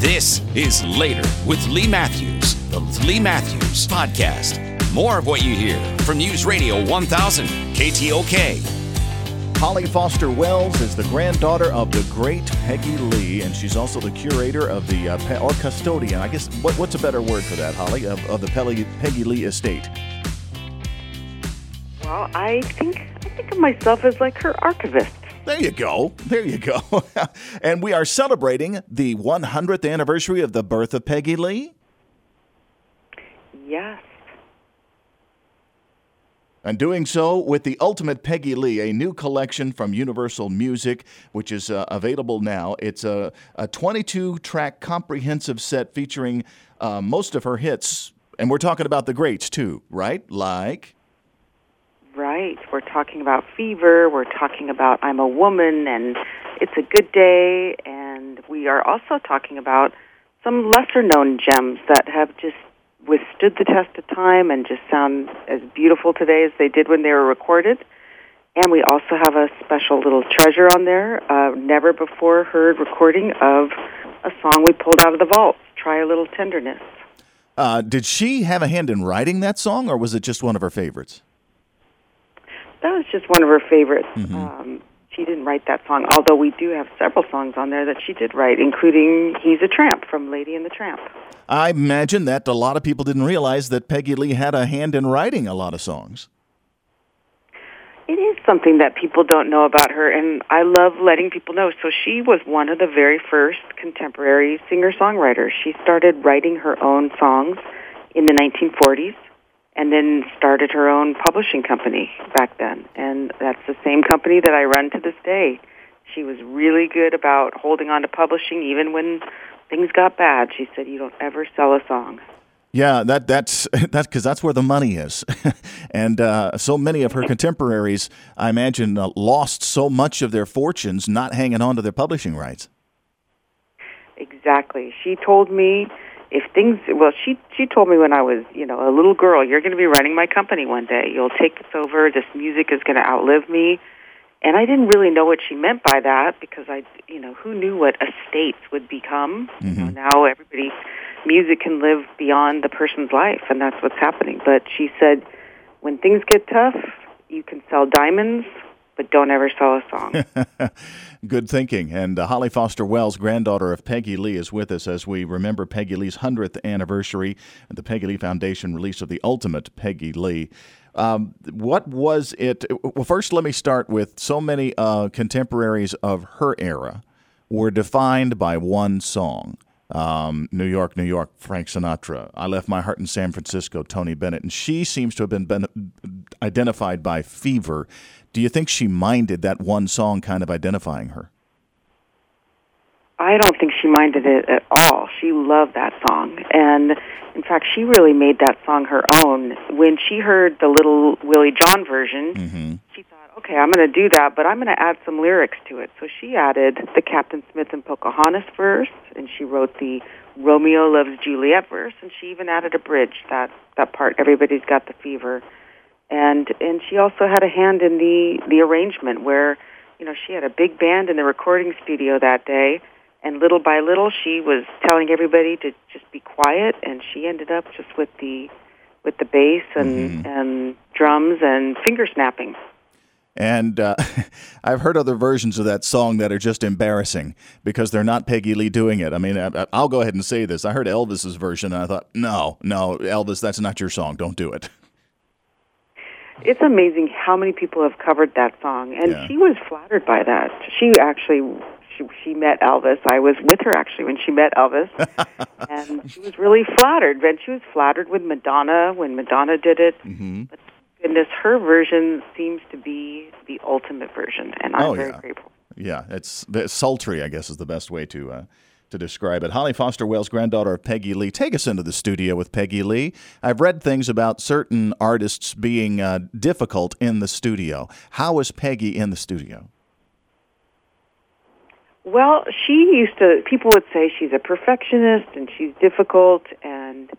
This is Later with Lee Matthews, the Lee Matthews Podcast. More of what you hear from News Radio 1000, KTOK. Holly Foster Wells is the granddaughter of the great Peggy Lee, and she's also the curator of the, uh, pe- or custodian, I guess, what, what's a better word for that, Holly, of, of the Peggy, Peggy Lee estate? Well, I think I think of myself as like her archivist. There you go. There you go. and we are celebrating the 100th anniversary of the birth of Peggy Lee. Yes. And doing so with the Ultimate Peggy Lee, a new collection from Universal Music, which is uh, available now. It's a, a 22 track comprehensive set featuring uh, most of her hits. And we're talking about the greats too, right? Like. Right. We're talking about fever. We're talking about I'm a woman and it's a good day. And we are also talking about some lesser known gems that have just withstood the test of time and just sound as beautiful today as they did when they were recorded. And we also have a special little treasure on there, uh, never before heard recording of a song we pulled out of the vault, Try a Little Tenderness. Uh, did she have a hand in writing that song, or was it just one of her favorites? That was just one of her favorites. Um, she didn't write that song, although we do have several songs on there that she did write, including He's a Tramp from Lady and the Tramp. I imagine that a lot of people didn't realize that Peggy Lee had a hand in writing a lot of songs. It is something that people don't know about her, and I love letting people know. So she was one of the very first contemporary singer-songwriters. She started writing her own songs in the 1940s and then started her own publishing company back then. And that's the same company that I run to this day. She was really good about holding on to publishing even when things got bad. She said, "You don't ever sell a song." Yeah, that that's that's because that's where the money is, and uh, so many of her contemporaries, I imagine, uh, lost so much of their fortunes not hanging on to their publishing rights. Exactly. She told me if things well she she told me when I was, you know, a little girl, you're going to be running my company one day. You'll take this over. This music is going to outlive me. And I didn't really know what she meant by that because I, you know, who knew what estates would become? You know, mm-hmm. now everybody music can live beyond the person's life and that's what's happening. But she said when things get tough, you can sell diamonds, but don't ever sell a song. Good thinking. And uh, Holly Foster Wells, granddaughter of Peggy Lee, is with us as we remember Peggy Lee's 100th anniversary and the Peggy Lee Foundation release of the ultimate Peggy Lee. Um, what was it? Well, first, let me start with so many uh, contemporaries of her era were defined by one song. Um, New York, New York, Frank Sinatra. I left my heart in San Francisco, Tony Bennett. And she seems to have been, been identified by Fever. Do you think she minded that one song kind of identifying her? I don't think she minded it at all. She loved that song. And in fact, she really made that song her own. When she heard the little Willie John version, thought, okay, I'm going to do that, but I'm going to add some lyrics to it. So she added the Captain Smith and Pocahontas verse, and she wrote the Romeo Loves Juliet verse, and she even added a bridge, that, that part, Everybody's Got the Fever. And, and she also had a hand in the, the arrangement where, you know, she had a big band in the recording studio that day, and little by little she was telling everybody to just be quiet and she ended up just with the with the bass and mm-hmm. and drums and finger snapping And uh, I've heard other versions of that song that are just embarrassing because they're not Peggy Lee doing it. I mean, I, I'll go ahead and say this. I heard Elvis's version and I thought, no, no, Elvis, that's not your song. Don't do it. it's amazing how many people have covered that song and Yeah. she was flattered by that she actually she, she met elvis i was with her actually when she met elvis and she was really flattered and she was flattered with madonna when madonna did it Mm-hmm. but goodness her version seems to be the ultimate version and i'm Oh, very yeah. grateful yeah, it's, it's sultry. I guess is the best way to uh, to describe it. Holly Foster Wells, granddaughter of Peggy Lee, take us into the studio with Peggy Lee. I've read things about certain artists being uh, difficult in the studio. How was Peggy in the studio? Well, she used to. People would say she's a perfectionist and she's difficult, and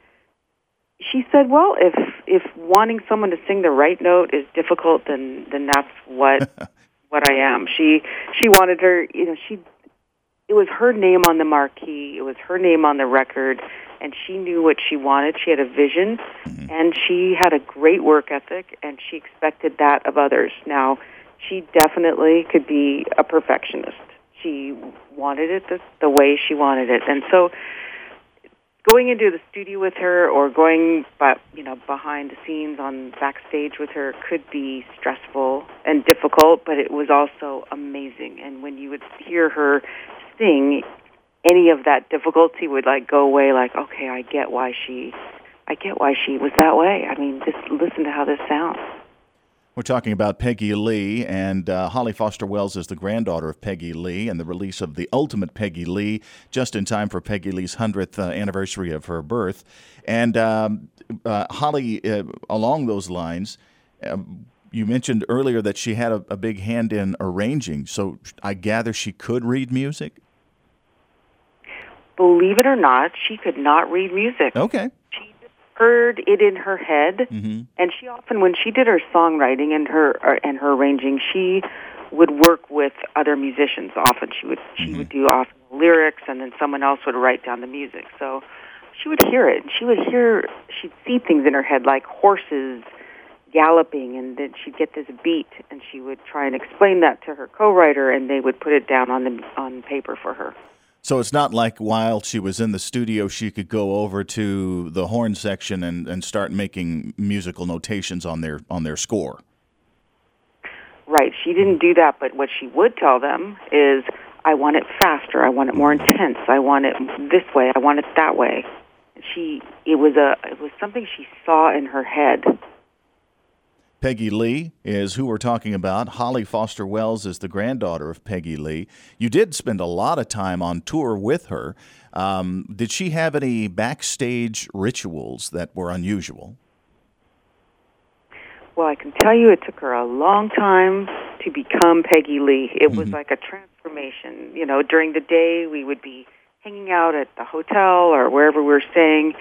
she said, "Well, if if wanting someone to sing the right note is difficult, then then that's what what I am." She she wanted her, you know, she it was her name on the marquee, it was her name on the record, and she knew what she wanted. She had a vision, mm-hmm. and she had a great work ethic, and she expected that of others. Now, she definitely could be a perfectionist she wanted it the, the way she wanted it. And so going into the studio with her or going but you know behind the scenes on backstage with her could be stressful and difficult but it was also amazing. And when you would hear her sing any of that difficulty would like go away like okay i get why she i get why she was that way. I mean just listen to how this sounds we're talking about Peggy Lee, and uh, Holly Foster Wells is the granddaughter of Peggy Lee, and the release of the ultimate Peggy Lee just in time for Peggy Lee's 100th uh, anniversary of her birth. And um, uh, Holly, uh, along those lines, um, you mentioned earlier that she had a, a big hand in arranging, so I gather she could read music? Believe it or not, she could not read music. Okay heard it in her head, mm-hmm. and she often, when she did her songwriting and her uh, and her arranging, she would work with other musicians. Often, she would she mm-hmm. would do often lyrics, and then someone else would write down the music. So she would hear it, and she would hear, she'd see things in her head like horses galloping, and then she'd get this beat, and she would try and explain that to her co-writer, and they would put it down on the on paper for her. So it's not like while she was in the studio, she could go over to the horn section and, and start making musical notations on their on their score. Right. She didn't do that, but what she would tell them is, "I want it faster. I want it more intense. I want it this way. I want it that way." She it was a it was something she saw in her head Peggy Lee is who we're talking about. Holly Foster Wells is the granddaughter of Peggy Lee. You did spend a lot of time on tour with her. Um, did she have any backstage rituals that were unusual? Well, I can tell you it took her a long time to become Peggy Lee. It was mm-hmm. like a transformation. You know, during the day we would be hanging out at the hotel or wherever we were staying,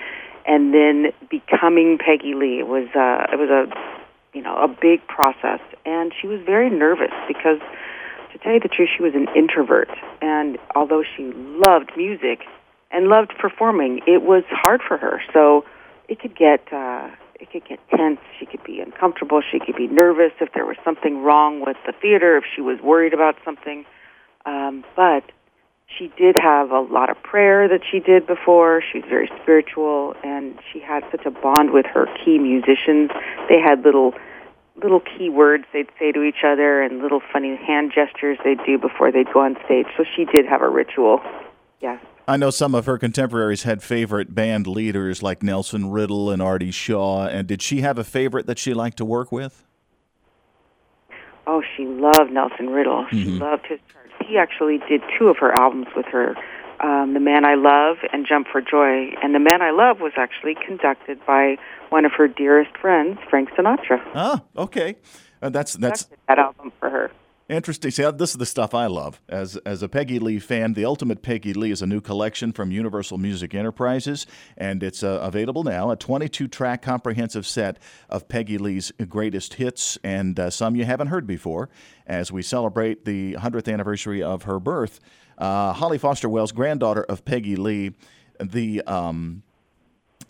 and then becoming Peggy Lee. It was uh, it was a you know, a big process. And she was very nervous because, to tell you the truth, she was an introvert. And although she loved music and loved performing, it was hard for her. So it could get uh, it could get tense. She could be uncomfortable. She could be nervous if there was something wrong with the theater, if she was worried about something. Um, but she did have a lot of prayer that she did before. She was very spiritual, and she had such a bond with her key musicians. They had little little key words they'd say to each other and little funny hand gestures they'd do before they'd go on stage. So she did have a ritual. Yes. I know some of her contemporaries had favorite band leaders like Nelson Riddle and Artie Shaw. And did she have a favorite that she liked to work with? Oh, she loved Nelson Riddle. She mm-hmm. loved his he actually did two of her albums with her, um, The Man I Love and Jump for Joy. And The Man I Love was actually conducted by one of her dearest friends, Frank Sinatra. Ah, okay. Uh, that's that's that album for her. Interesting. See, this is the stuff I love. As as a Peggy Lee fan, the Ultimate Peggy Lee is a new collection from Universal Music Enterprises, and it's uh, available now. A 22-track comprehensive set of Peggy Lee's greatest hits and uh, some you haven't heard before. As we celebrate the 100th anniversary of her birth, uh, Holly Foster Wells, granddaughter of Peggy Lee, the um,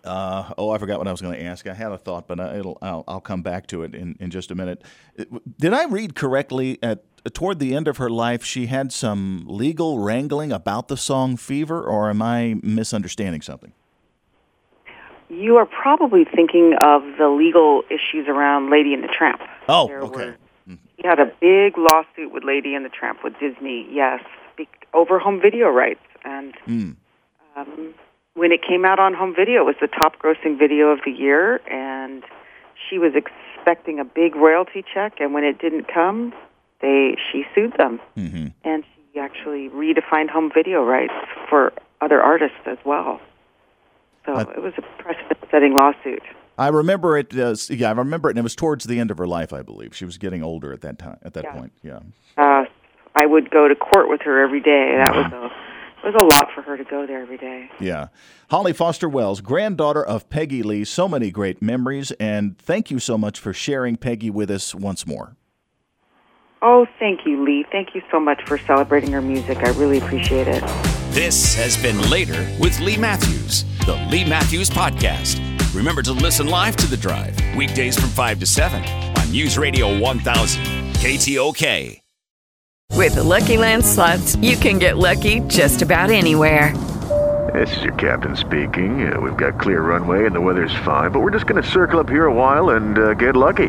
uh, oh, I forgot what I was going to ask. I had a thought, but I, will I'll, I'll, come back to it in, in just a minute. Did I read correctly? At toward the end of her life, she had some legal wrangling about the song "Fever," or am I misunderstanding something? You are probably thinking of the legal issues around Lady and the Tramp. Oh, there okay. Were, mm-hmm. he had a big lawsuit with Lady and the Tramp with Disney. Yes, over home video rights and. Mm. Um, when it came out on home video, it was the top grossing video of the year, and she was expecting a big royalty check, and when it didn't come, they she sued them, Mm-hmm. and she actually redefined home video rights for other artists as well. So it was a precedent-setting lawsuit. I remember it. Uh, yeah, I remember it, and it was towards the end of her life, I believe. She was getting older at that time. At that Yeah. point, yeah. Uh, I would go to court with her every day. That was a it was a lot for her to go there every day. Yeah. Holly Foster Wells, granddaughter of Peggy Lee, so many great memories, and thank you so much for sharing Peggy with us once more. Oh, thank you, Lee. Thank you so much for celebrating her music. I really appreciate it. This has been Later with Lee Matthews, the Lee Matthews Podcast. Remember to listen live to The Drive, weekdays from 5 to 7 on News Radio 1000, KTOK. With the Lucky Land slots, you can get lucky just about anywhere. This is your captain speaking. Uh, we've got clear runway and the weather's fine, but we're just going to circle up here a while and uh, get lucky.